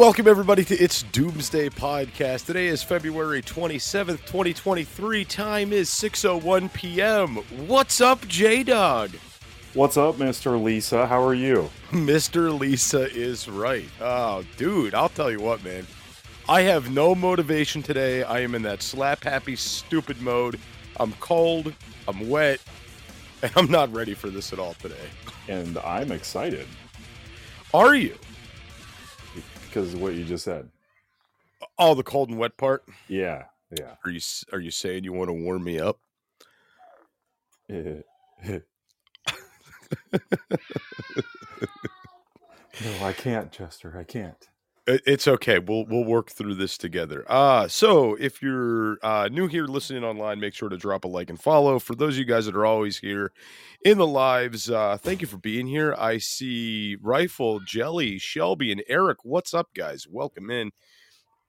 Welcome everybody to It's Doomsday Podcast. Today is February 27th, 2023. Time is 6:01 p.m. What's up, J-Dog? What's up, Mr. Lisa? How are you? Mr. Lisa is right. Oh, dude, I'll tell you what, man. I have no motivation today. I am in that slap happy stupid mode. I'm cold, I'm wet, and I'm not ready for this at all today. And I'm excited Are you? Because of what you just said. Oh, the cold and wet part? Yeah, yeah. Are you are you saying you want to warm me up? no, I can't, Jester. I can't. It- It's okay. We'll we'll work through this together. Uh so if you're uh, new here listening online, make sure to drop a like and follow. For those of you guys that are always here in the lives, uh, thank you for being here. I see Rifle, Jelly, Shelby, and Eric. What's up, guys? Welcome in.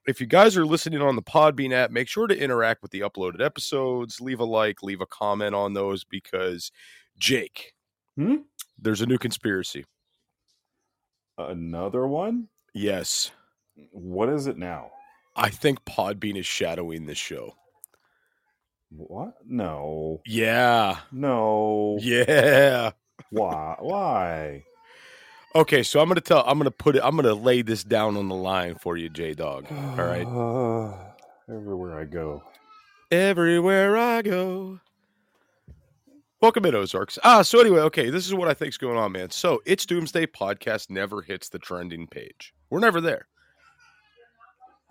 If you guys are listening on the Podbean app, make sure to interact with the uploaded episodes. Leave a like, leave a comment on those because Jake, Hmm? there's a new conspiracy. Another one? Yes, What is it now? I think Podbean is shadowing this show. What? No. Yeah. No. Yeah. Why? Why? Okay, so I'm gonna tell I'm gonna put it I'm gonna lay this down on the line for you, J Dog. All right. everywhere I go. Everywhere I go. Welcome in Ozarks. Ah, so anyway, okay, this is what I think's going on, man. So it's Doomsday Podcast never hits the trending page. We're never there.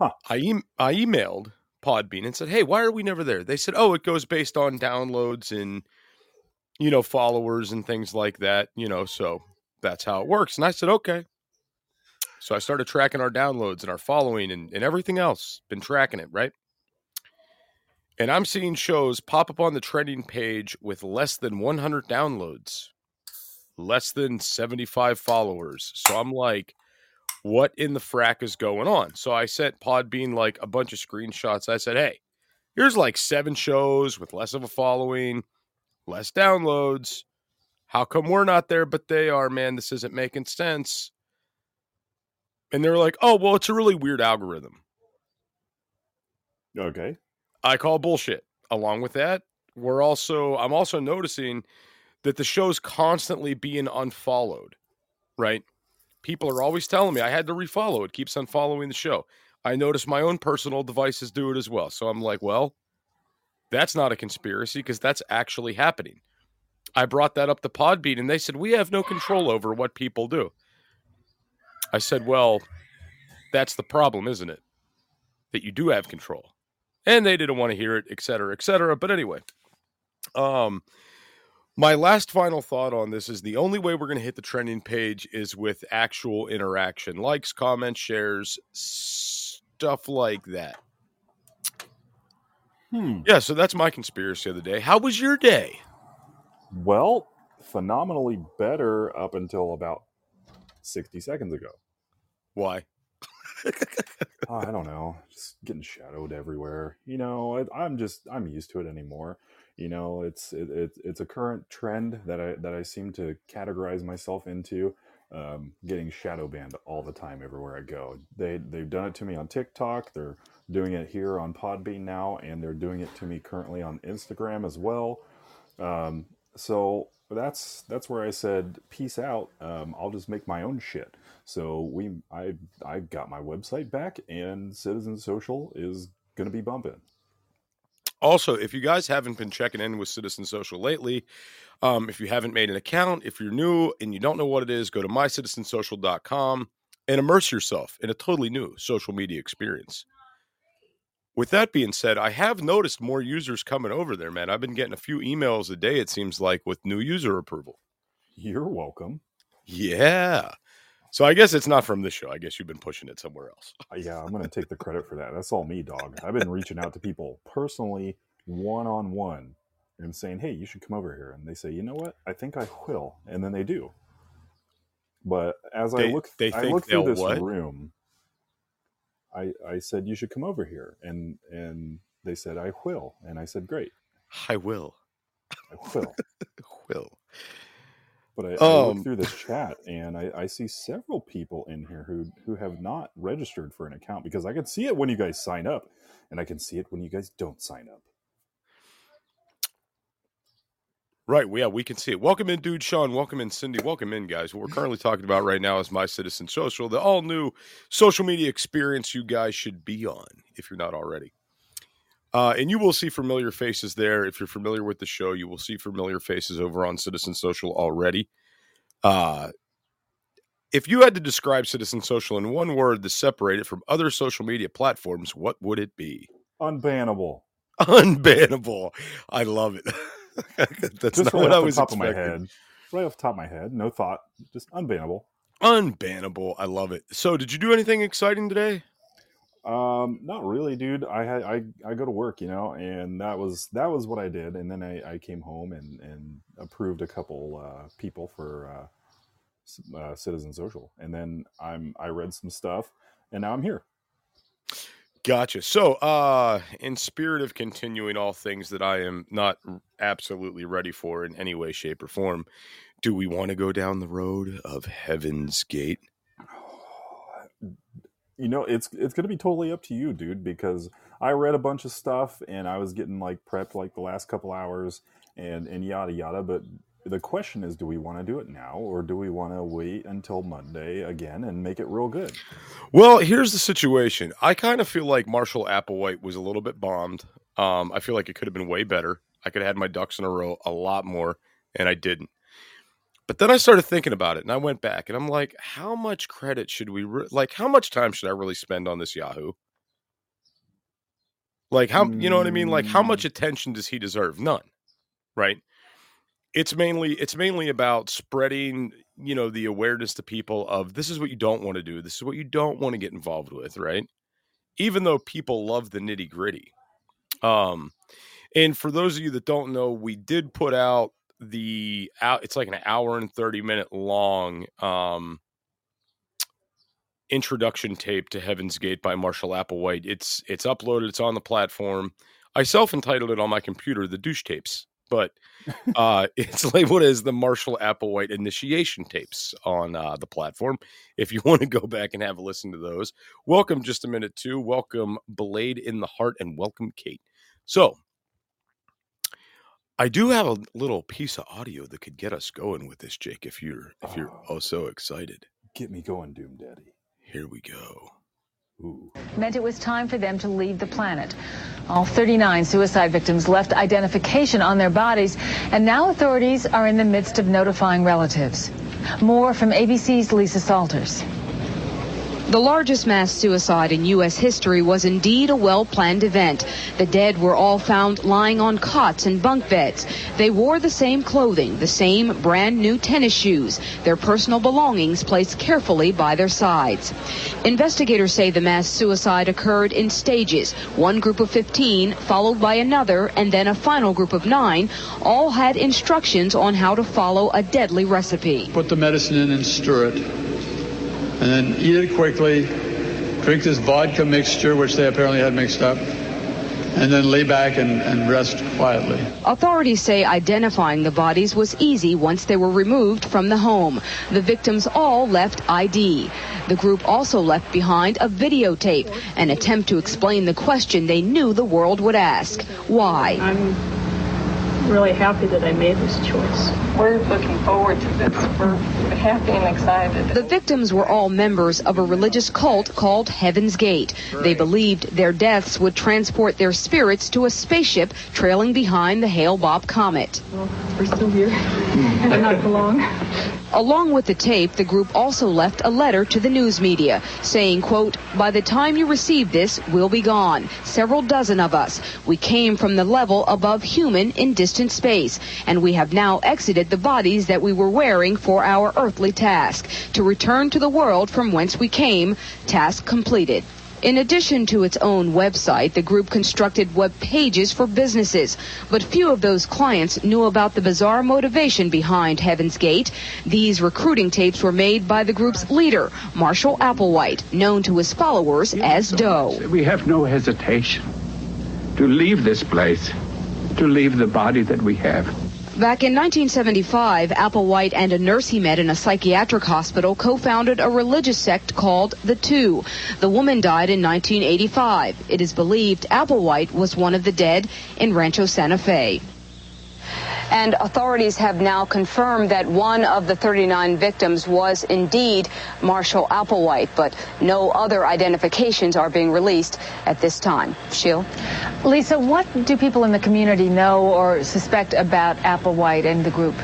Huh. I emailed Podbean and said, Hey, why are we never there? They said, Oh, it goes based on downloads and you know, followers and things like that, you know, so that's how it works. And I said, Okay. So I started tracking our downloads and our following and, and everything else. Been tracking it, right? And I'm seeing shows pop up on the trending page with less than 100 downloads, less than 75 followers. So I'm like, what in the frack is going on? So I sent Podbean like a bunch of screenshots. I said, hey, here's like seven shows with less of a following, less downloads. How come we're not there, but they are, man? This isn't making sense. And they're like, oh, well, it's a really weird algorithm. Okay. I call bullshit. Along with that, we're also I'm also noticing that the show's constantly being unfollowed. Right? People are always telling me I had to refollow. It keeps unfollowing the show. I notice my own personal devices do it as well. So I'm like, well, that's not a conspiracy because that's actually happening. I brought that up to Podbean and they said, we have no control over what people do. I said, well, that's the problem, isn't it? That you do have control and they didn't want to hear it, et cetera, et cetera. But anyway, um, my last final thought on this is the only way we're going to hit the trending page is with actual interaction, likes, comments, shares, stuff like that. Hmm. Yeah, so that's my conspiracy of the day. How was your day? Well, phenomenally better up until about 60 seconds ago. Why? I don't know, just getting shadowed everywhere. You know, I, I'm just I'm used to it anymore. You know, it's it, it, it's a current trend that I that I seem to categorize myself into. Um, getting shadow banned all the time everywhere I go. They they've done it to me on TikTok. They're doing it here on Podbean now, and they're doing it to me currently on Instagram as well. Um, so that's that's where I said peace out. Um, I'll just make my own shit. So we I I got my website back, and Citizen Social is gonna be bumping. Also, if you guys haven't been checking in with Citizen Social lately, um, if you haven't made an account, if you're new and you don't know what it is, go to mycitizensocial.com and immerse yourself in a totally new social media experience. With that being said, I have noticed more users coming over there, man. I've been getting a few emails a day, it seems like, with new user approval. You're welcome. Yeah. So I guess it's not from this show. I guess you've been pushing it somewhere else. Uh, Yeah, I'm going to take the credit for that. That's all me, dog. I've been reaching out to people personally, one on one, and saying, hey, you should come over here. And they say, you know what? I think I will. And then they do. But as I look, they I look through this what? room, I, I said, you should come over here. And, and they said, I will. And I said, great, I will. I will. Will. But I, I Um, look through this chat and I, I see several people in here who who have not registered for an account because I can see it when you guys sign up, and I can see it when you guys don't sign up. Right. Yeah, we can see it. Welcome in, dude Sean. Welcome in, Cindy. Welcome in, guys. What we're currently talking about right now is My Citizen Social, the all new social media experience you guys should be on if you're not already. Uh, and you will see familiar faces there. If you're familiar with the show, you will see familiar faces over on Citizen Social already. Uh, if you had to describe Citizen Social in one word to separate it from other social media platforms, what would it be? Unbannable. Unbannable. I love it. That's Just not right what I was top expecting. of my head. Right off the top of my head, no thought, just unbannable. Unbannable. I love it. So, did you do anything exciting today? Um, not really, dude. I had I I go to work, you know, and that was that was what I did, and then I I came home and and approved a couple uh, people for uh, uh, Citizen Social, and then I'm I read some stuff, and now I'm here. Gotcha. So, uh, in spirit of continuing all things that I am not absolutely ready for in any way, shape, or form, do we want to go down the road of Heaven's Gate? You know, it's it's gonna be totally up to you, dude, because I read a bunch of stuff and I was getting like prepped like the last couple hours and and yada yada. But the question is, do we want to do it now or do we want to wait until Monday again and make it real good? Well, here's the situation. I kind of feel like Marshall Applewhite was a little bit bombed. Um, I feel like it could have been way better. I could have had my ducks in a row a lot more, and I didn't. But then I started thinking about it, and I went back, and I'm like, how much credit should we re- like? How much time should I really spend on this Yahoo? Like how you know what I mean? Like how much attention does he deserve? None, right? It's mainly it's mainly about spreading you know the awareness to people of this is what you don't want to do, this is what you don't want to get involved with, right? Even though people love the nitty gritty. Um, and for those of you that don't know, we did put out the out. It's like an hour and thirty minute long um introduction tape to Heaven's Gate by Marshall Applewhite. It's it's uploaded. It's on the platform. I self entitled it on my computer the douche tapes, but uh, it's labeled as the Marshall Applewhite initiation tapes on uh, the platform. If you want to go back and have a listen to those, welcome. Just a minute too. Welcome Blade in the Heart and welcome Kate. So. I do have a little piece of audio that could get us going with this, Jake. If you're if you're Oh. oh so excited, Get me going, Doom Daddy. here we go. Ooh. meant it was time for them to leave the planet. All 39 suicide victims left identification on their bodies, and now authorities are in the midst of notifying relatives. More from ABC's Lisa Salters. The largest mass suicide in U.S. history was indeed a well-planned event. The dead were all found lying on cots and bunk beds. They wore the same clothing, the same brand new tennis shoes, their personal belongings placed carefully by their sides. Investigators say the mass suicide occurred in stages. One group of 15, followed by another, and then a final group of nine, all had instructions on how to follow a deadly recipe. put the medicine in and stir it. And then eat it quickly. Drink this vodka mixture, which they apparently had mixed up. And then lay back and, and rest quietly. Authorities say identifying the bodies was easy once they were removed from the home. The victims all left ID. The group also left behind a videotape, an attempt to explain the question they knew the world would ask. Why? I'm really happy that I made this choice. We're looking forward to this. We're happy and excited. The victims were all members of a religious cult called Heaven's Gate. They believed their deaths would transport their spirits to a spaceship trailing behind the Hale-Bopp comet. Well, we're still here. Hmm. and not for long. Along with the tape, the group also left a letter to the news media saying, quote, by the time you receive this, we'll be gone. Several dozen of us. We came from the level above human in distant space, and we have now exited the bodies that we were wearing for our earthly task. To return to the world from whence we came, task completed. In addition to its own website, the group constructed web pages for businesses, but few of those clients knew about the bizarre motivation behind Heaven's Gate. These recruiting tapes were made by the group's leader, Marshall Applewhite, known to his followers as Do. We have no hesitation to leave this place, to leave the body that we have. Back in 1975, Applewhite and a nurse he met in a psychiatric hospital co-founded a religious sect called The Two. The woman died in 1985. It is believed Applewhite was one of the dead in Rancho Santa Fe. And authorities have now confirmed that one of the 39 victims was indeed Marshall Applewhite, but no other identifications are being released at this time. Sheil? Lisa, what do people in the community know or suspect about Applewhite and the group?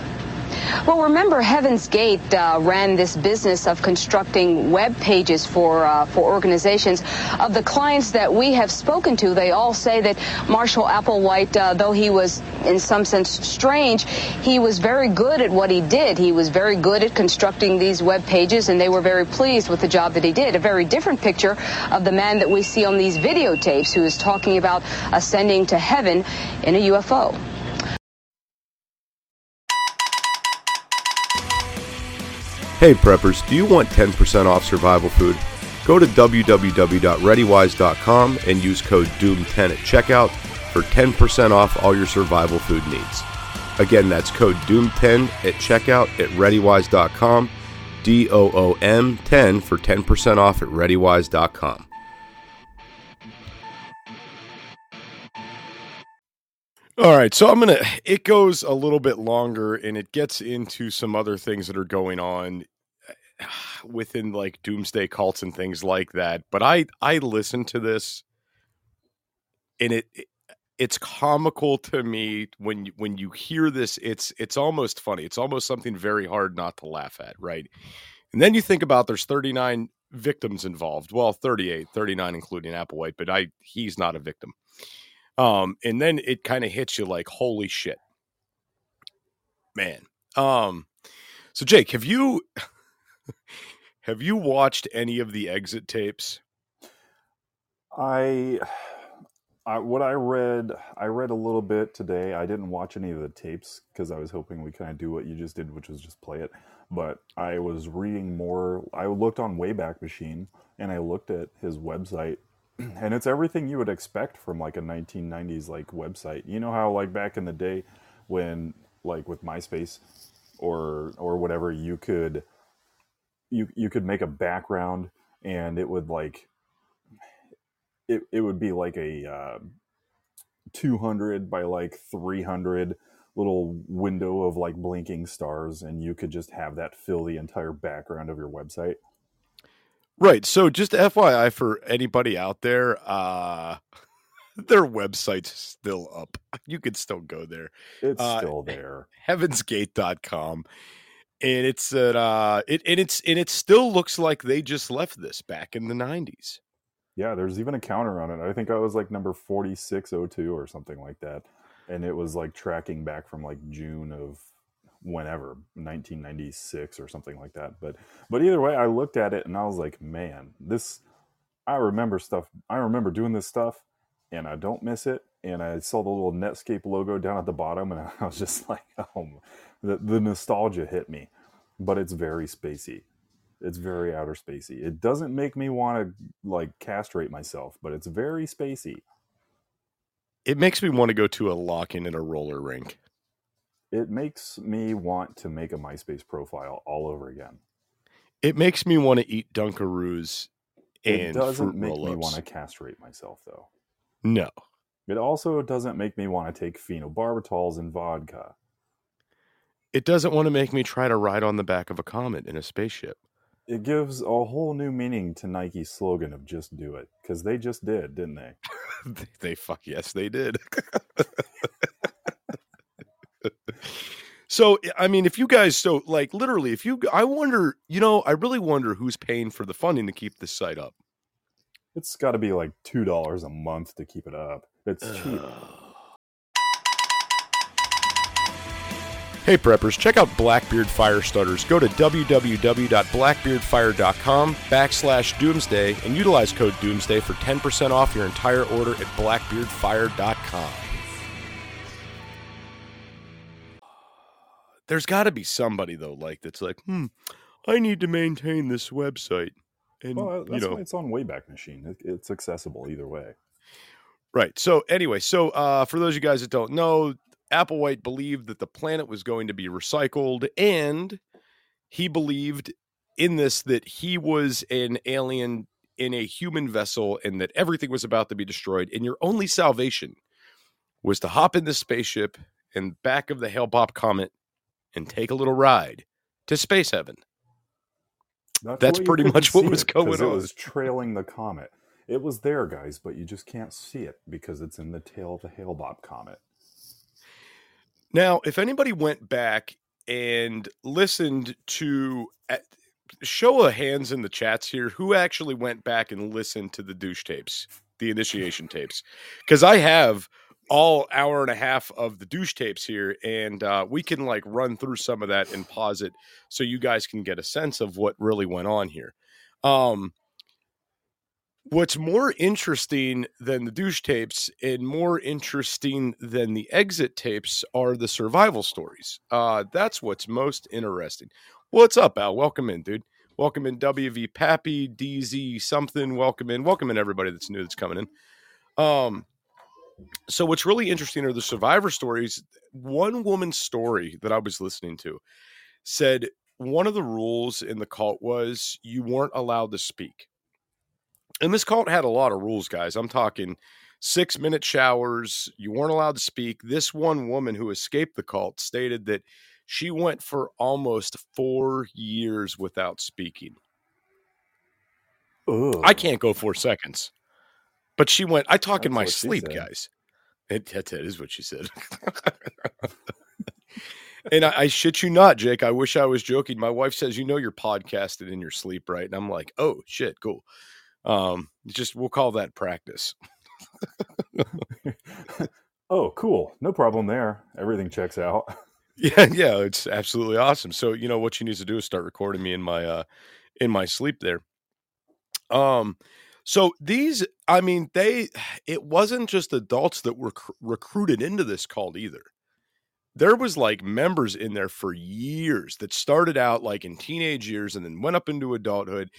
Well, remember, Heaven's Gate uh, ran this business of constructing web pages for uh, for organizations. Of the clients that we have spoken to, they all say that Marshall Applewhite, uh, though he was in some sense strange, he was very good at what he did. He was very good at constructing these web pages, and they were very pleased with the job that he did. A very different picture of the man that we see on these videotapes, who is talking about ascending to heaven in a UFO. Hey preppers, do you want 10% off survival food? Go to www.readywise.com and use code DOOM10 at checkout for 10% off all your survival food needs. Again, that's code DOOM10 at checkout at readywise.com, D O O M 10 for 10% off at readywise.com. All right, so I'm gonna. It goes a little bit longer, and it gets into some other things that are going on uh, within like doomsday cults and things like that. But I I listen to this, and it, it it's comical to me when when you hear this. It's it's almost funny. It's almost something very hard not to laugh at, right? And then you think about there's 39 victims involved. Well, 38, 39 including Applewhite, but I he's not a victim. Um, and then it kind of hits you like, holy shit, man. Um, so Jake, have you have you watched any of the exit tapes? I, I what I read, I read a little bit today. I didn't watch any of the tapes because I was hoping we kind of do what you just did, which was just play it. But I was reading more. I looked on Wayback Machine and I looked at his website and it's everything you would expect from like a 1990s like website. You know how like back in the day when like with myspace or or whatever you could you you could make a background and it would like it, it would be like a uh, 200 by like 300 little window of like blinking stars and you could just have that fill the entire background of your website Right. So just FYI for anybody out there, uh their website's still up. You can still go there. it's Uh, still there Heavensgate.com. And it's at uh it and it's and it still looks like they just left this back in the 90s. Yeah, there's even a counter on it. I think I was like number 4602 or something like that. And it was like tracking back from like June of whenever, 1996 or something like that. But but either way, I looked at it and I was like, "Man, this I remember stuff. I remember doing this stuff and I don't miss it." And I saw the little Netscape logo down at the bottom and I was just like, "Oh, the the nostalgia hit me." But it's very spacey. It's very outer spacey. It doesn't make me want to like castrate myself, but it's very spacey. It makes me want to go to a lock-in at a roller rink. It makes me want to make a MySpace profile all over again. It makes me want to eat Dunkaroos and It doesn't make me roll-ups. want to castrate myself though. No. It also doesn't make me want to take phenobarbital and vodka. It doesn't want to make me try to ride on the back of a comet in a spaceship. It gives a whole new meaning to Nike's slogan of "Just Do It" because they just did, didn't they, they fuck yes, they did. so I mean, if you guys so like literally, if you, I wonder, you know, I really wonder who's paying for the funding to keep this site up. It's got to be like two dollars a month to keep it up. It's cheap. Hey preppers, check out Blackbeard Fire Starters. Go to www.blackbeardfire.com backslash doomsday and utilize code doomsday for 10% off your entire order at blackbeardfire.com. There's got to be somebody though, like that's like, hmm, I need to maintain this website, and Well, you know, why it's on Wayback Machine. It, it's accessible either way. Right. So anyway, so uh, for those of you guys that don't know, Applewhite believed that the planet was going to be recycled, and he believed in this that he was an alien in a human vessel, and that everything was about to be destroyed, and your only salvation was to hop in this spaceship and back of the Hale Bopp comet and take a little ride to space heaven. That's you pretty much what was it, going It on. was trailing the comet. It was there, guys, but you just can't see it because it's in the tail of the Hale Bopp comet. Now, if anybody went back and listened to show of hands in the chats here, who actually went back and listened to the douche tapes, the initiation tapes? Because I have all hour and a half of the douche tapes here, and uh, we can like run through some of that and pause it so you guys can get a sense of what really went on here. Um, what's more interesting than the douche tapes and more interesting than the exit tapes are the survival stories. Uh, that's what's most interesting. What's up, Al? Welcome in, dude. Welcome in, WV Pappy, DZ something. Welcome in. Welcome in, everybody that's new that's coming in. Um, so what's really interesting are the survivor stories. One woman's story that I was listening to said one of the rules in the cult was you weren't allowed to speak and this cult had a lot of rules, guys. I'm talking six minute showers. You weren't allowed to speak. This one woman who escaped the cult stated that she went for almost four years without speaking. Ugh. I can't go four seconds, but she went. I talk in my sleep, guys. It, that, that is what she said. and I, I shit you not, Jake. I wish I was joking. My wife says, "You know, you're podcasted in your sleep, right?" And I'm like, "Oh shit, cool." Um, just we'll call that practice. oh, cool. No problem there. Everything checks out. Yeah, yeah, it's absolutely awesome. So you know what she needs to do is start recording me in my uh in my sleep there. Um, so these, I mean, they it wasn't just adults that were cr- recruited into this cult either. There was like members in there for years that started out like in teenage years and then went up into adulthood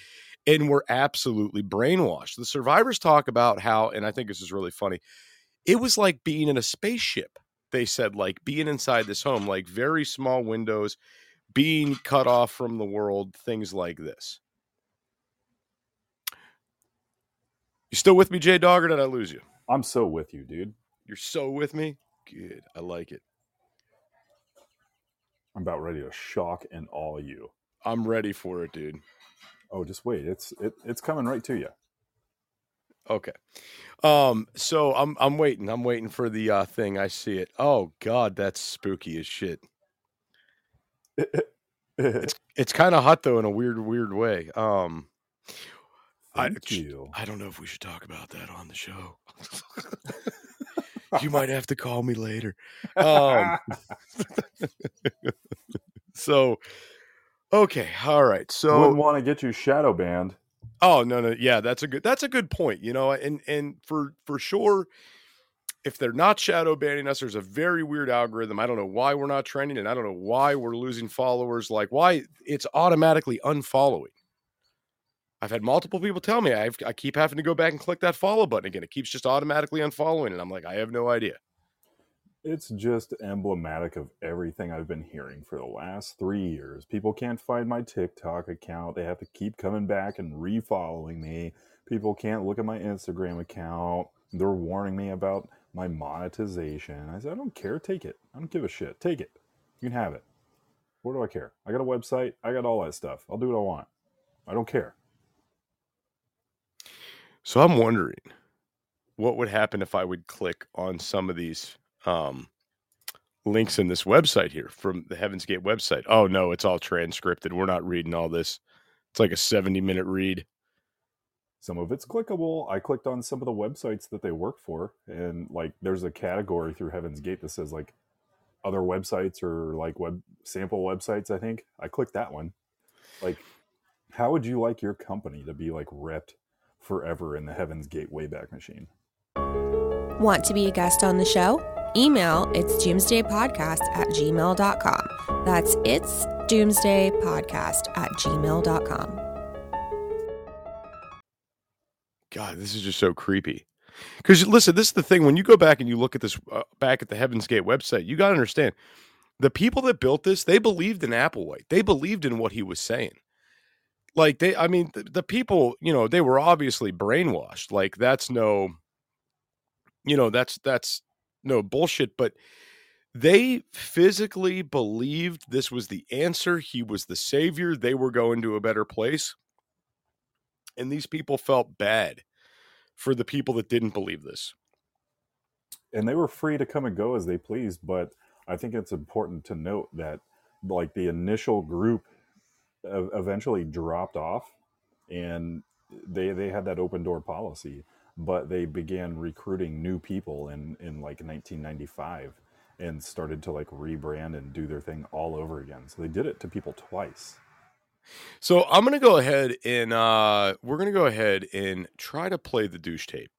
and were absolutely brainwashed. The survivors talk about how, and I think this is really funny. It was like being in a spaceship they said like being inside this home like very small windows being cut off from the world things like this you still with me jay dog or did i lose you? I'm so with you, dude. you're so with me? Good. I like it. I'm about ready to shock and awe you. i'm ready for it dude. Oh, just wait. It's it, it's coming right to you. okay. Um so i'm i'm waiting. I'm waiting for the uh thing. I see it. Oh god that's spooky as shit. It's it's kind of hot though in a weird weird way. Um I- you. I don't know if we should talk about that on the show. you might have to call me later. Um, so, okay, all right. So, Wouldn't want to get you shadow banned. oh no, no, yeah, that's a good that's a good point. You know, and and for for sure, if they're not shadow banning us, there's a very weird algorithm. I don't know why we're not trending, and I don't know why we're losing followers. Like why it's automatically unfollowing. I've had multiple people tell me I've, I keep having to go back and click that follow button again. It keeps just automatically unfollowing, and I'm like, I have no idea. It's just emblematic of everything I've been hearing for the last three years. People can't find my TikTok account. They have to keep coming back and refollowing me. People can't look at my Instagram account. They're warning me about my monetization. I said, I don't care. Take it. I don't give a shit. Take it. You can have it. What do I care? I got a website. I got all that stuff. I'll do what I want. I don't care. So I'm wondering what would happen if I would click on some of these um, links in this website here from the Heaven's Gate website. Oh no, it's all transcripted. We're not reading all this. It's like a 70 minute read. Some of it's clickable. I clicked on some of the websites that they work for, and like there's a category through Heaven's Gate that says like other websites or like web sample websites. I think I clicked that one. Like, how would you like your company to be like repped forever in the Heaven's Gate Wayback Machine? Want to be a guest on the show? Email it's doomsdaypodcast at gmail.com. That's it's doomsdaypodcast at gmail.com. God, this is just so creepy. Because listen, this is the thing. When you go back and you look at this uh, back at the Heaven's Gate website, you got to understand the people that built this. They believed in Applewhite. They believed in what he was saying. Like they, I mean, the, the people, you know, they were obviously brainwashed. Like that's no, you know, that's that's no bullshit. But they physically believed this was the answer. He was the savior. They were going to a better place. And these people felt bad for the people that didn't believe this. And they were free to come and go as they pleased, but I think it's important to note that like the initial group eventually dropped off and they they had that open door policy, but they began recruiting new people in in like 1995 and started to like rebrand and do their thing all over again. So they did it to people twice. So I'm gonna go ahead and uh, we're gonna go ahead and try to play the douche tape,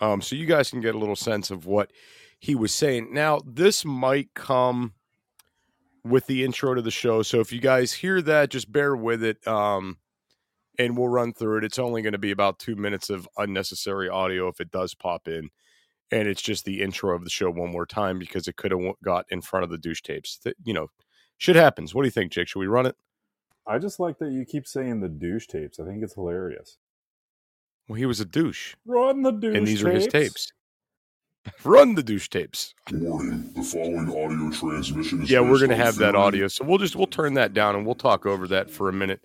um, so you guys can get a little sense of what he was saying. Now this might come with the intro to the show, so if you guys hear that, just bear with it, um, and we'll run through it. It's only going to be about two minutes of unnecessary audio if it does pop in, and it's just the intro of the show one more time because it could have got in front of the douche tapes. That you know, shit happens. What do you think, Jake? Should we run it? I just like that you keep saying the douche tapes. I think it's hilarious. Well, he was a douche. Run the douche and these tapes. are his tapes. Run the douche tapes. Warning: The following audio transmission is Yeah, we're gonna on have that audio, so we'll just we'll turn that down and we'll talk over that for a minute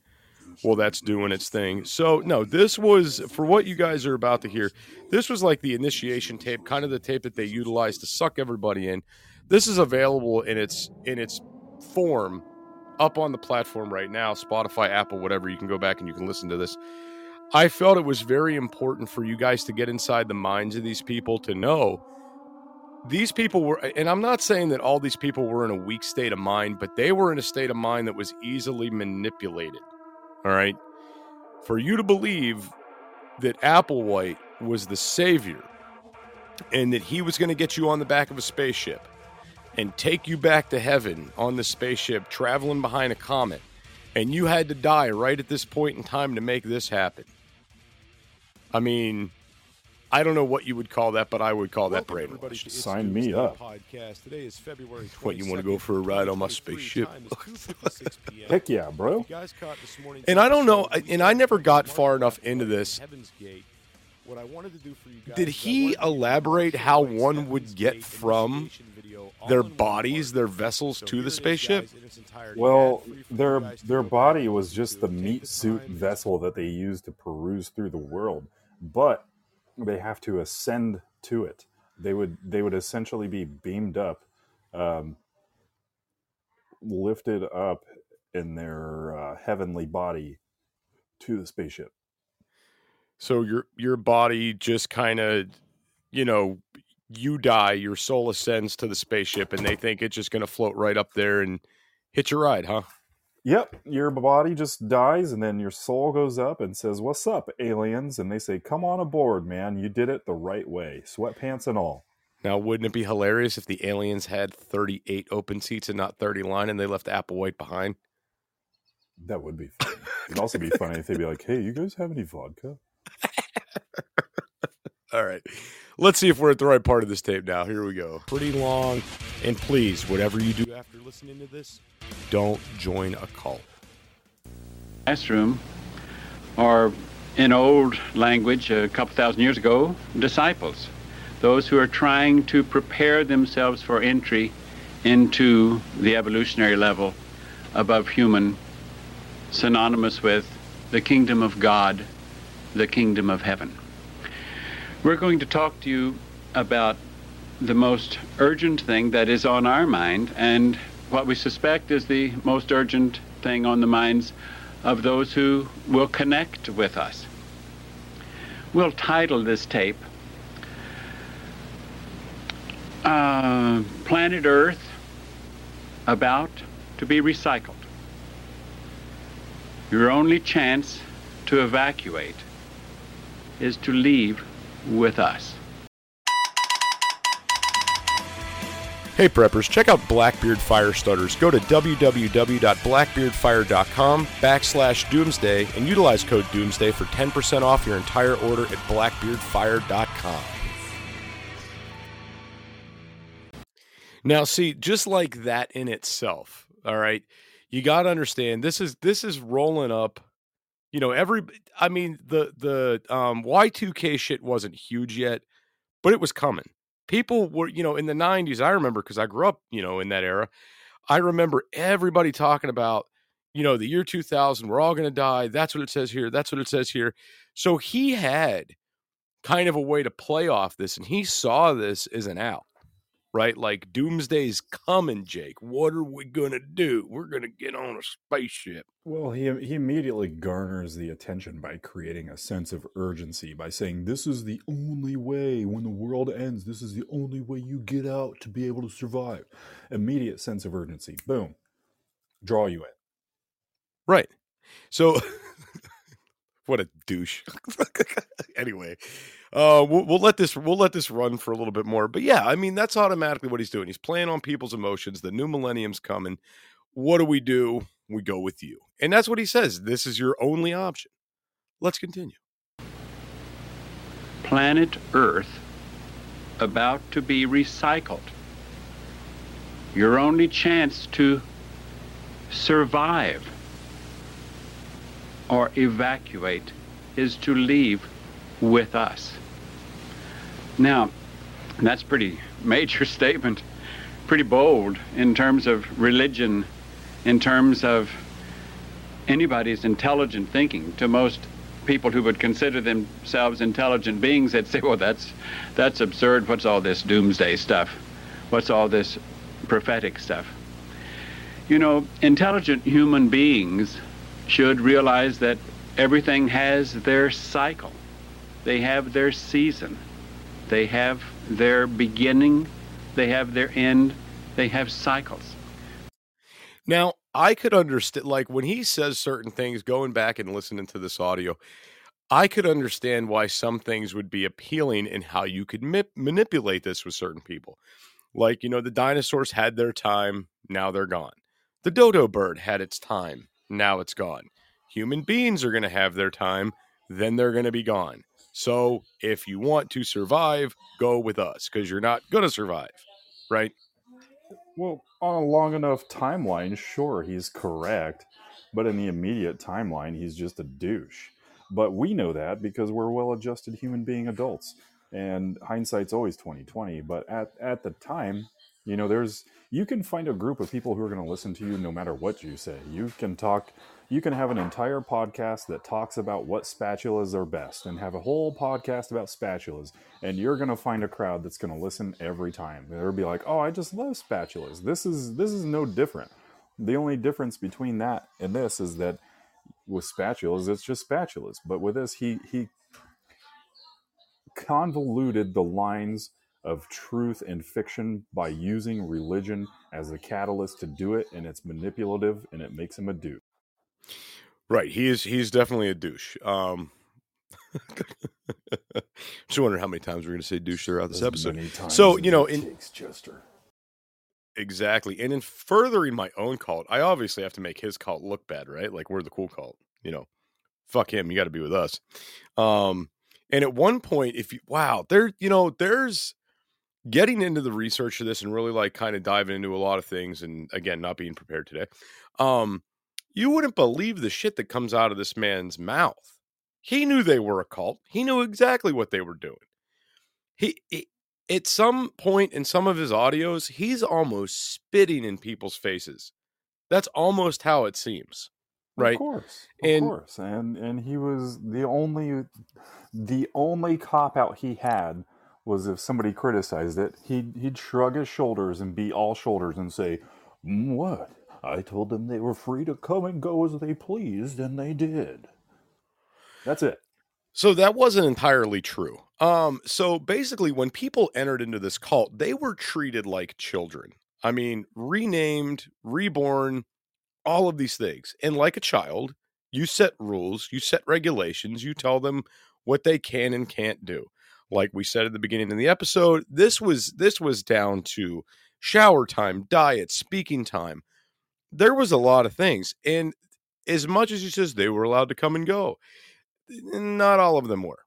while that's doing its thing. So no, this was for what you guys are about to hear. This was like the initiation tape, kind of the tape that they utilized to suck everybody in. This is available in its in its form up on the platform right now, Spotify, Apple, whatever. You can go back and you can listen to this. I felt it was very important for you guys to get inside the minds of these people to know these people were, and I'm not saying that all these people were in a weak state of mind, but they were in a state of mind that was easily manipulated. All right. For you to believe that Applewhite was the savior and that he was going to get you on the back of a spaceship and take you back to heaven on the spaceship traveling behind a comet and you had to die right at this point in time to make this happen. I mean, I don't know what you would call that, but I would call that brainwashed. Sign me up. Podcast. Today is February What, you want to go for a ride on my spaceship? Heck yeah, bro. And I don't know, and I never got far enough into this. Did he elaborate how one would get from their bodies, their vessels to the spaceship? Well, their their body was just the meat suit vessel that they used to peruse through the world, but they have to ascend to it. They would they would essentially be beamed up, um, lifted up in their uh, heavenly body to the spaceship. So your your body just kind of, you know, you die, your soul ascends to the spaceship, and they think it's just going to float right up there and hit your ride, huh? Yep, your body just dies, and then your soul goes up and says, "What's up, aliens?" And they say, "Come on aboard, man. You did it the right way, sweatpants and all." Now, wouldn't it be hilarious if the aliens had 38 open seats and not 30 line and they left Applewhite behind? That would be funny. It'd also be funny if they'd be like, "Hey, you guys have any vodka?" All right. Let's see if we're at the right part of this tape now. Here we go. Pretty long. And please, whatever you do after listening to this, don't join a cult. Classroom, or in old language, a couple thousand years ago, disciples. those who are trying to prepare themselves for entry into the evolutionary level above human, synonymous with the kingdom of God, the kingdom of heaven. We're going to talk to you about the most urgent thing that is on our mind and what we suspect is the most urgent thing on the minds of those who will connect with us. We'll title this tape uh, Planet Earth About to be Recycled. Your only chance to evacuate is to leave with us. Hey preppers, check out Blackbeard Fire Starters. Go to www.blackbeardfire.com backslash doomsday and utilize code doomsday for 10% off your entire order at blackbeardfire.com. Now, see, just like that in itself, all right, you got to understand this is this is rolling up. You know, every I mean the the um, Y2K shit wasn't huge yet, but it was coming. People were, you know, in the 90s, I remember because I grew up, you know, in that era. I remember everybody talking about, you know, the year 2000, we're all going to die. That's what it says here. That's what it says here. So he had kind of a way to play off this, and he saw this as an out right? Like doomsday's coming, Jake. What are we gonna do? We're gonna get on a spaceship. Well, he he immediately garners the attention by creating a sense of urgency by saying this is the only way when the world ends. This is the only way you get out to be able to survive. Immediate sense of urgency. Boom. Draw you in. Right. So what a douche. anyway, uh, we'll, we'll, let this we'll let this run for a little bit more. But yeah, I mean that's automatically what he's doing. He's playing on people's emotions. The new millennium's coming. What do we do? We go with you, and that's what he says. This is your only option. Let's continue. Planet Earth about to be recycled. Your only chance to survive or evacuate is to leave with us. Now, that's pretty major statement, pretty bold in terms of religion, in terms of anybody's intelligent thinking. To most people who would consider themselves intelligent beings, they'd say, "Well, that's that's absurd. What's all this doomsday stuff? What's all this prophetic stuff?" You know, intelligent human beings should realize that everything has their cycle. They have their season. They have their beginning. They have their end. They have cycles. Now, I could understand, like, when he says certain things, going back and listening to this audio, I could understand why some things would be appealing and how you could ma- manipulate this with certain people. Like, you know, the dinosaurs had their time, now they're gone. The dodo bird had its time, now it's gone. Human beings are going to have their time, then they're going to be gone. So if you want to survive, go with us because you're not going to survive, right? Well, on a long enough timeline, sure, he's correct. But in the immediate timeline, he's just a douche. But we know that because we're well adjusted human being adults. And hindsight's always 2020. But at, at the time, you know, there's you can find a group of people who are going to listen to you no matter what you say. You can talk, you can have an entire podcast that talks about what spatulas are best and have a whole podcast about spatulas. And you're going to find a crowd that's going to listen every time. They'll be like, oh, I just love spatulas. This is, this is no different. The only difference between that and this is that with spatulas, it's just spatulas. But with this, he, he convoluted the lines of truth and fiction by using religion as a catalyst to do it, and it's manipulative and it makes him a douche. Right, he is. He's definitely a douche. Um, just wondering how many times we're going to say douche throughout this As episode. So you know, in takes Jester. exactly, and in furthering my own cult, I obviously have to make his cult look bad, right? Like we're the cool cult. You know, fuck him. You got to be with us. Um, and at one point, if you wow, there, you know, there's getting into the research of this and really like kind of diving into a lot of things and again not being prepared today um you wouldn't believe the shit that comes out of this man's mouth he knew they were a cult he knew exactly what they were doing he, he at some point in some of his audios, he's almost spitting in people's faces. That's almost how it seems. Right. Of course. Of And- course. And and he was the only the only cop out he had was if somebody criticized it, he'd he'd shrug his shoulders and be all shoulders and say, "Mm, What? I told them they were free to come and go as they pleased, and they did. That's it. So that wasn't entirely true. Um, so basically, when people entered into this cult, they were treated like children. I mean, renamed, reborn, all of these things. And like a child, you set rules, you set regulations, you tell them what they can and can't do. Like we said at the beginning of the episode, this was this was down to shower time, diet, speaking time. There was a lot of things. And as much as he says they were allowed to come and go, not all of them were.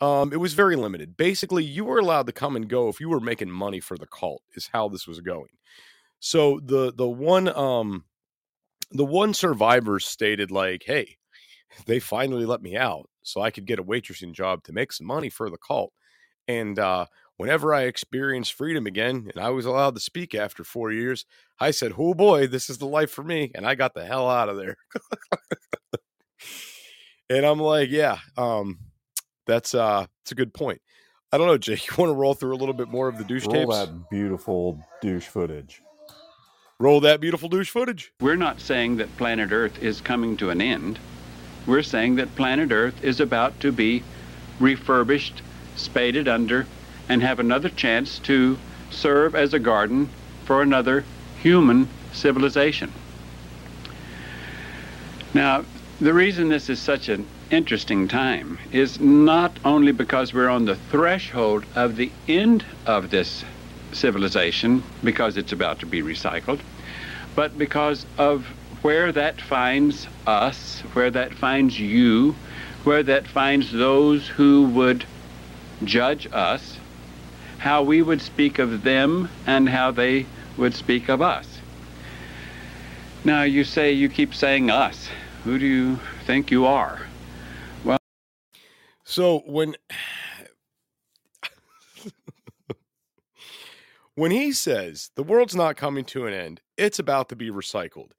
Um, it was very limited. Basically, you were allowed to come and go if you were making money for the cult. Is how this was going. So the the one um the one survivor stated like, "Hey, they finally let me out, so I could get a waitressing job to make some money for the cult." And uh, whenever I experienced freedom again, and I was allowed to speak after four years, I said, "Oh boy, this is the life for me," and I got the hell out of there. and I'm like, "Yeah, um, that's uh, it's a good point." I don't know, Jake. You want to roll through a little bit more of the douche Roll tapes? that beautiful douche footage. Roll that beautiful douche footage. We're not saying that planet Earth is coming to an end. We're saying that planet Earth is about to be refurbished, spaded under, and have another chance to serve as a garden for another human civilization. Now, the reason this is such an interesting time is not only because we're on the threshold of the end of this civilization, because it's about to be recycled, but because of where that finds us, where that finds you, where that finds those who would judge us, how we would speak of them, and how they would speak of us. Now, you say, you keep saying us. Who do you think you are? Well, so when when he says the world's not coming to an end, it's about to be recycled.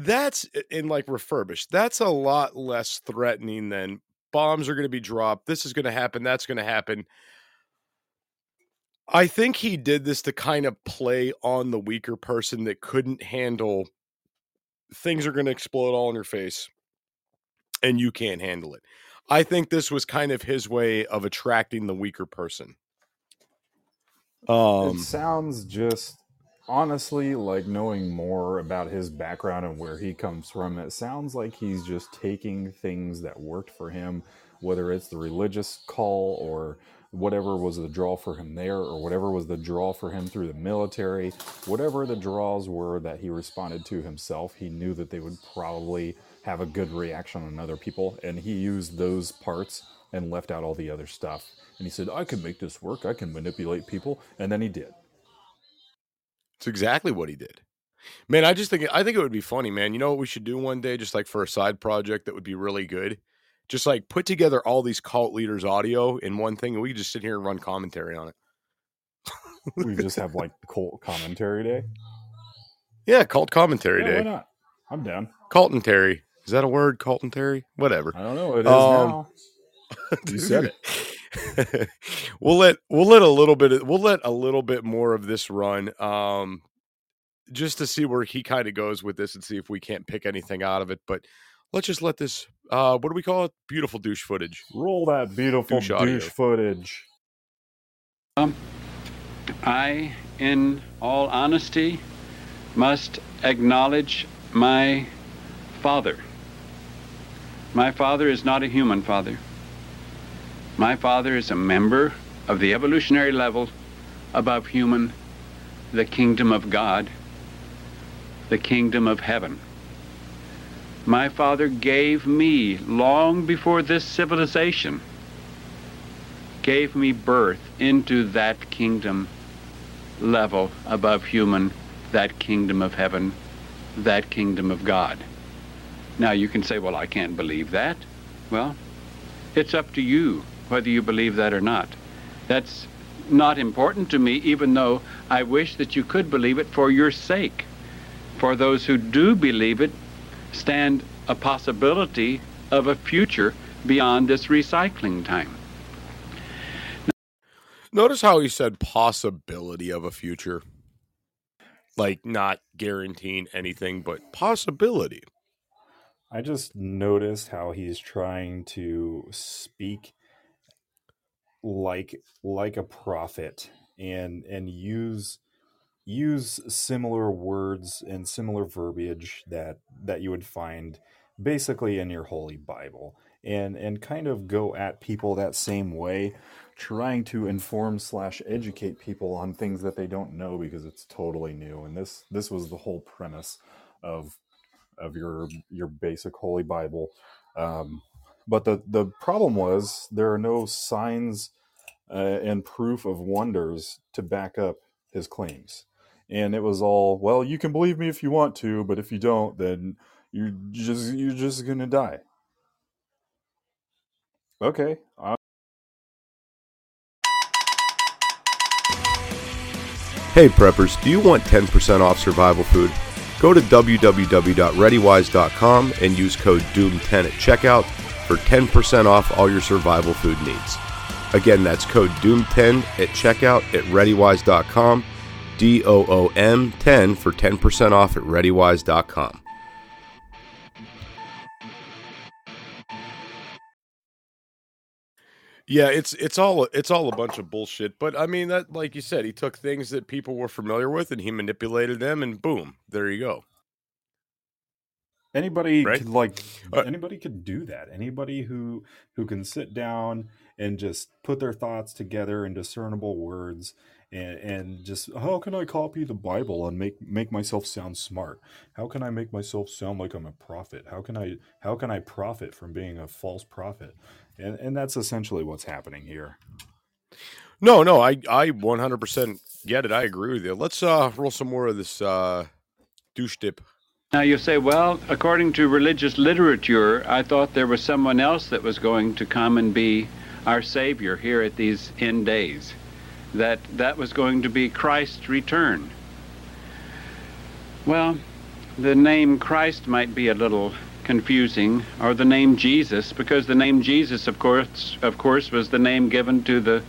That's in like refurbished. That's a lot less threatening than bombs are going to be dropped. This is going to happen. That's going to happen. I think he did this to kind of play on the weaker person that couldn't handle things are going to explode all in your face and you can't handle it. I think this was kind of his way of attracting the weaker person. Um, it sounds just honestly like knowing more about his background and where he comes from. It sounds like he's just taking things that worked for him, whether it's the religious call or whatever was the draw for him there, or whatever was the draw for him through the military, whatever the draws were that he responded to himself, he knew that they would probably have a good reaction on other people, and he used those parts and left out all the other stuff. And he said, I can make this work, I can manipulate people, and then he did. It's exactly what he did. Man, I just think I think it would be funny, man. You know what we should do one day, just like for a side project that would be really good. Just like put together all these cult leaders' audio in one thing, and we could just sit here and run commentary on it. we just have like cult commentary day. Yeah, cult commentary Yeah, day. why not? I'm down. Cult and Terry. Is that a word? Cult and Terry? Whatever. I don't know. It is Um, now. You said it. we'll let we'll let a little bit of, we'll let a little bit more of this run um just to see where he kind of goes with this and see if we can't pick anything out of it but let's just let this uh what do we call it beautiful douche footage Roll that beautiful Douche douche, audio. footage. I, in all honesty, must acknowledge my father. My father is not a human father. My father is a member of the evolutionary level above human, the kingdom of God, the kingdom of heaven. My father gave me, long before this civilization, gave me birth into that kingdom level above human, that kingdom of heaven, that kingdom of God. Now you can say, well, I can't believe that. Well, it's up to you whether you believe that or not. That's not important to me, even though I wish that you could believe it for your sake. For those who do believe it, stand a possibility of a future beyond this recycling time. Notice how he said possibility of a future. Like not guaranteeing anything, but possibility. I just noticed how he's trying to speak like like a prophet and and use use similar words and similar verbiage that that you would find basically in your holy bible and and kind of go at people that same way trying to inform slash educate people on things that they don't know because it's totally new. And this this was the whole premise of of your your basic holy bible. Um, but the the problem was there are no signs uh, and proof of wonders to back up his claims and it was all well you can believe me if you want to but if you don't then you're just you're just gonna die okay uh, Hey preppers, do you want 10% off survival food? Go to www.readywise.com and use code DOOM10 at checkout for 10% off all your survival food needs. Again, that's code DOOM10 at checkout at readywise.com, D O O M 10 for 10% off at readywise.com. Yeah, it's it's all it's all a bunch of bullshit. But I mean that like you said, he took things that people were familiar with and he manipulated them and boom, there you go. anybody Right? could like Uh, anybody could do that anybody who who can sit down and just put their thoughts together in discernible words and and just how can i copy the bible and make make myself sound smart how can i make myself sound like i'm a prophet how can i how can i profit from being a false prophet and and that's essentially what's happening here No, no, I I 100% get it. I agree with you. Let's uh roll some more of this uh douche dip. Now you say, well, according to religious literature, I thought there was someone else that was going to come and be our Savior here at these end days. That that was going to be Christ's return. Well, the name Christ might be a little confusing, or the name Jesus, because the name Jesus, of course, of course, was the name given to the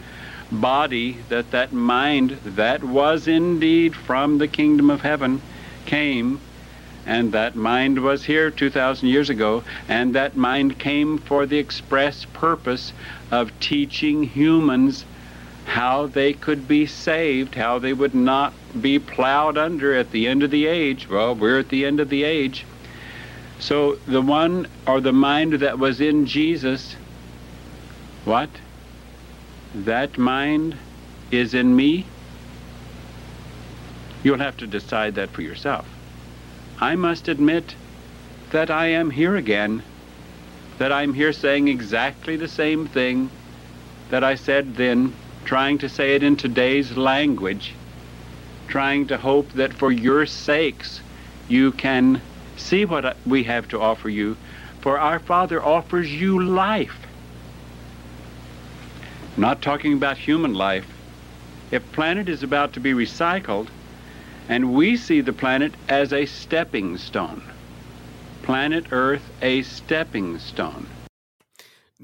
body that that mind that was indeed from the kingdom of heaven came and that mind was here 2,000 years ago, and that mind came for the express purpose of teaching humans how they could be saved, how they would not be plowed under at the end of the age. Well, we're at the end of the age. So the one or the mind that was in Jesus, what? That mind is in me? You'll have to decide that for yourself. I must admit that I am here again, that I'm here saying exactly the same thing that I said then, trying to say it in today's language, trying to hope that for your sakes you can see what we have to offer you, for our Father offers you life. Not talking about human life. If planet is about to be recycled, and we see the planet as a stepping stone. Planet Earth, a stepping stone.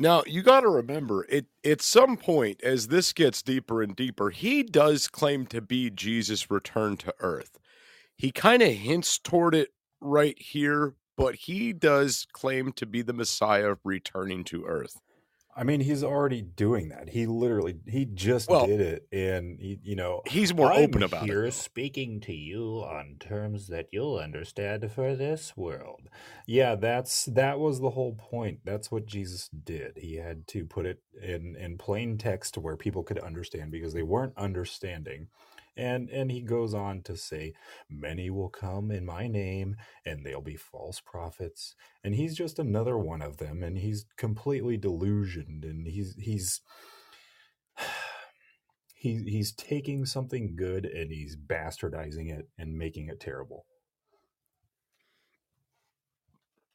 Now, you got to remember, it at some point as this gets deeper and deeper, he does claim to be Jesus returned to earth. He kind of hints toward it right here, but he does claim to be the Messiah returning to earth. I mean, he's already doing that. He literally, he just Well, did it, and he, you know, He's more I'm open about it. here it. speaking to you on terms that you'll understand for this world. yeah, that's that was the whole point. That's what Jesus did. He had to put it in in plain text to where people could understand because they weren't understanding. And and he goes on to say, many will come in my name, and they'll be false prophets. And he's just another one of them, and he's completely delusioned, and he's he's he, he's taking something good and he's bastardizing it and making it terrible.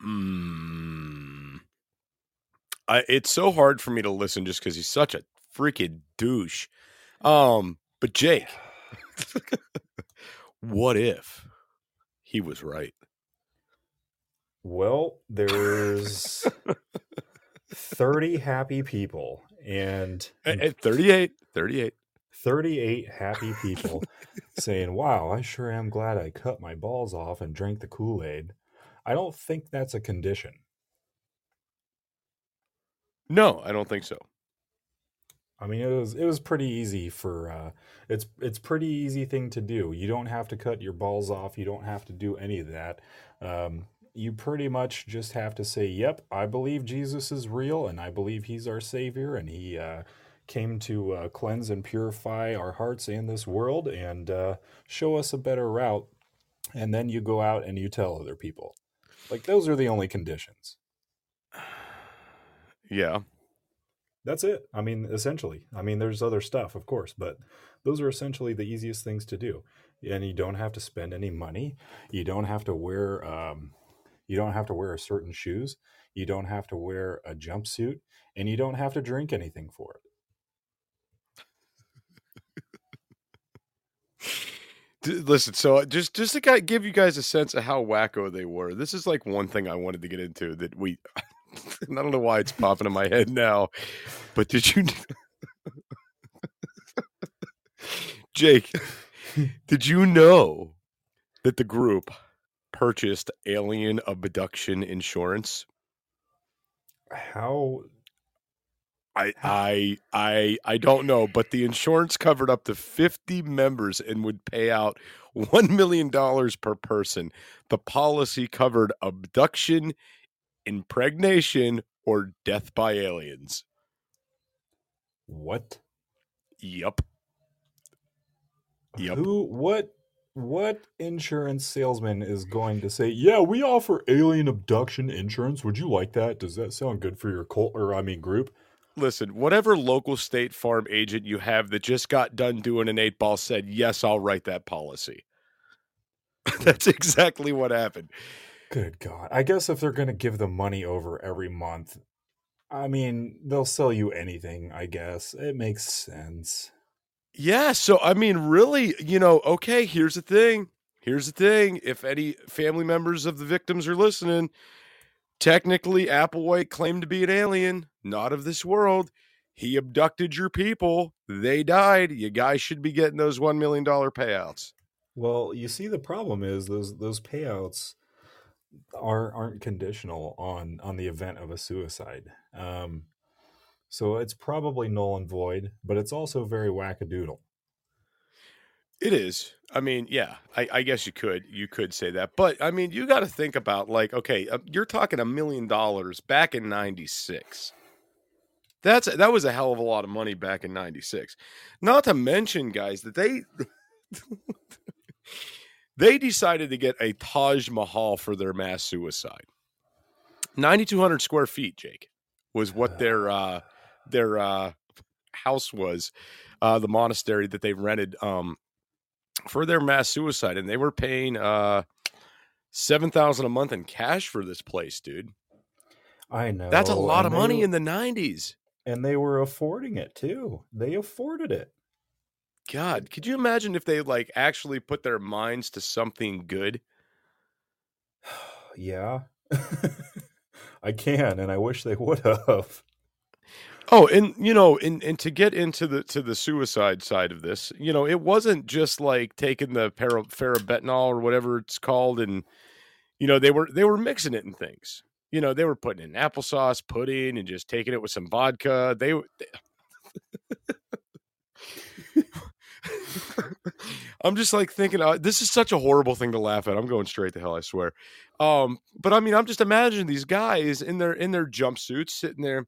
Mm. I, it's so hard for me to listen just because he's such a freaking douche. Um, but Jake, what if he was right? Well, there's 30 happy people and At, at 38, 38. 38 happy people saying, Wow, I sure am glad I cut my balls off and drank the Kool Aid. I don't think that's a condition. No, I don't think so. I mean, it was it was pretty easy for uh, it's it's pretty easy thing to do. You don't have to cut your balls off. You don't have to do any of that. Um, you pretty much just have to say, "Yep, I believe Jesus is real, and I believe He's our Savior, and He uh, came to uh, cleanse and purify our hearts and this world, and uh, show us a better route." And then you go out and you tell other people. Like those are the only conditions. Yeah. That's it. I mean, essentially. I mean, there's other stuff, of course, but those are essentially the easiest things to do. And you don't have to spend any money. You don't have to wear um, you don't have to wear certain shoes. You don't have to wear a jumpsuit, and you don't have to drink anything for it. Listen, so uh, just just to give you guys a sense of how wacko they were. This is like one thing I wanted to get into that we. I don't know why it's popping in my head now, but did you, Jake? Did you know that the group purchased alien abduction insurance? How I I I I don't know, but the insurance covered up to 50 members and would pay out 1 million dollars per person. The policy covered abduction, impregnation, or death by aliens. what? Yep. Yep. Who what what insurance salesman is going to say, "Yeah, we offer alien abduction insurance. Would you like that? Does that sound good for your cult or I mean group?" Listen, whatever local state farm agent you have that just got done doing an eight ball said, "Yes, I'll write that policy." That's exactly what happened. Good God. I guess if they're going to give the money over every month, I mean, they'll sell you anything, I guess. It makes sense. Yeah, so I mean, really, you know, okay, here's the thing. Here's the thing. If any family members of the victims are listening, technically Applewhite claimed to be an alien, not of this world. He abducted your people. They died. You guys should be getting those $1 million payouts. Well, you see the problem is those those payouts are aren't conditional on on the event of a suicide. Um so it's probably null and void, but it's also very wackadoodle. It is. I mean, yeah, I, I guess you could you could say that, but I mean, you got to think about like, okay, uh, you're talking a million dollars back in '96. That's that was a hell of a lot of money back in '96. Not to mention, guys, that they they decided to get a Taj Mahal for their mass suicide. 9,200 square feet, Jake, was what their uh, their uh, house was, uh, the monastery that they rented um, for their mass suicide, and they were paying uh, seven thousand a month in cash for this place, dude. I know. That's a lot of and they money were- in the '90s. and they were affording it too. They afforded it. God, could you imagine if they like actually put their minds to something good? Yeah. I can and I wish they would have. Oh, and you know, and and to get into the to the suicide side of this, you know, it wasn't just like taking the para, farabentanol or whatever it's called, and you know, they were they were mixing it in things. You know, they were putting in applesauce, pudding, and just taking it with some vodka. They. they- I'm just like thinking, uh, this is such a horrible thing to laugh at. I'm going straight to hell, I swear. Um, but I mean, I'm just imagining these guys in their in their jumpsuits sitting there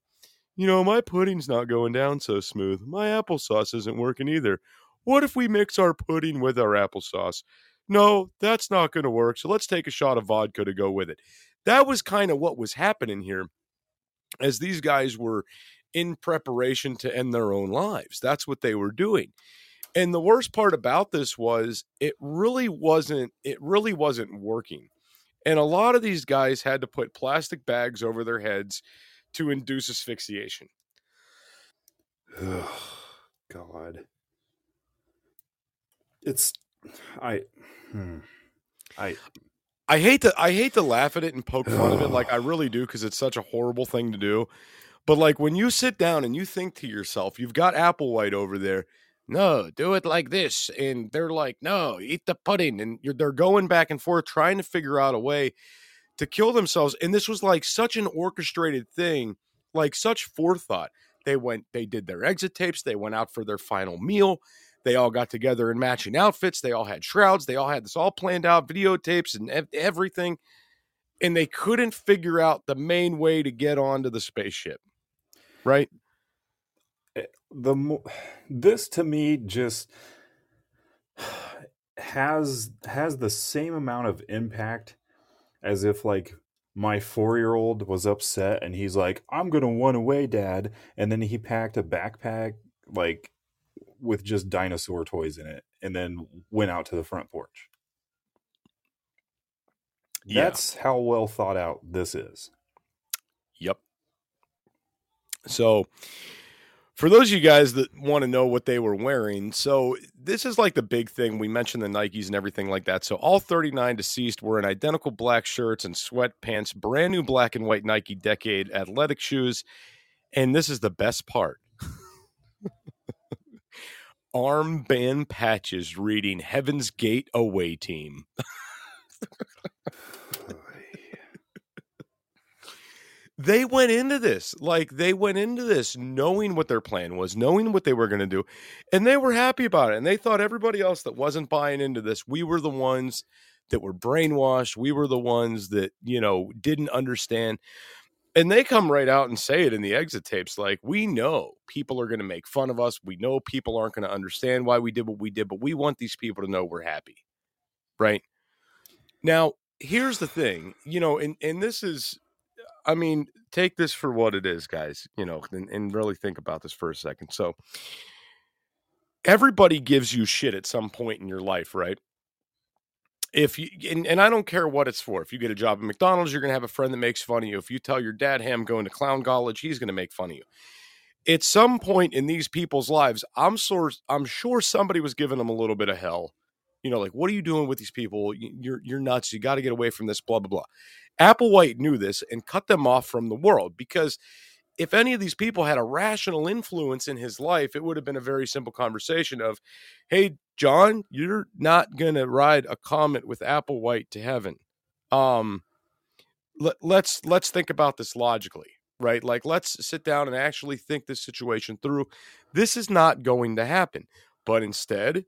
you know, my pudding's not going down so smooth. My applesauce isn't working either. What if we mix our pudding with our applesauce? No, that's not going to work. So let's take a shot of vodka to go with it. That was kind of what was happening here as these guys were in preparation to end their own lives. That's what they were doing. And the worst part about this was it really wasn't it really wasn't working. And a lot of these guys had to put plastic bags over their heads to induce asphyxiation. Ugh, God. it's I hmm, I I hate to I hate to laugh at it and poke fun of it like I really do because it's such a horrible thing to do. But like when you sit down and you think to yourself, you've got Applewhite over there. No, do it like this, and they're like, no, eat the pudding, and they're going back and forth trying to figure out a way to kill themselves. And this was like such an orchestrated thing, like such forethought. They went, they did their exit tapes, they went out for their final meal. They all got together in matching outfits. They all had shrouds. They all had this all planned out, videotapes and ev- everything. And they couldn't figure out the main way to get onto the spaceship. Right? The mo- this to me just has has the same amount of impact as if like my four year old was upset and he's like, I'm gonna run away, dad. And then he packed a backpack like with just dinosaur toys in it and then went out to the front porch. Yeah. That's how well thought out this is. Yep. So, for those of you guys that want to know what they were wearing, so this is like the big thing. We mentioned the Nikes and everything like that. So, all 39 deceased were in identical black shirts and sweatpants, brand new black and white Nike Decade athletic shoes. And this is the best part armband patches reading Heaven's Gate Away Team. they went into this like they went into this knowing what their plan was knowing what they were going to do and they were happy about it and they thought everybody else that wasn't buying into this we were the ones that were brainwashed we were the ones that you know didn't understand and they come right out and say it in the exit tapes like we know people are going to make fun of us we know people aren't going to understand why we did what we did but we want these people to know we're happy. Right? Now here's the thing you know and and this is I mean, take this for what it is, guys, you know, and, and, really think about this for a second. So, everybody gives you shit at some point in your life, right? If you, and, and I don't care what it's for. If you get a job at McDonald's, you're going to have a friend that makes fun of you. If you tell your dad, hey, I'm going to clown college, he's going to make fun of you. At some point in these people's lives, I'm, sure, I'm sure somebody was giving them a little bit of hell. You know, like, what are you doing with these people? You're, you're nuts. You got to get away from this, blah, blah, blah. Applewhite knew this and cut them off from the world because if any of these people had a rational influence in his life, it would have been a very simple conversation of, "Hey, John, you're not going to ride a comet with Applewhite to heaven." Um, let, let's let's think about this logically, right? Like, let's sit down and actually think this situation through. This is not going to happen, but instead,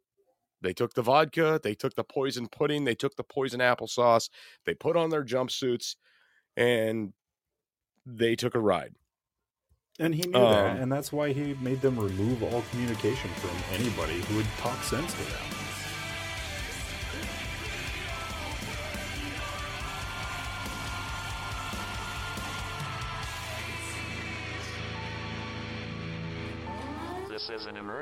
they took the vodka, they took the poison pudding, they took the poison applesauce, they put on their jumpsuits, and they took a ride. And he knew um, that, and that's why he made them remove all communication from anybody who would talk sense to them.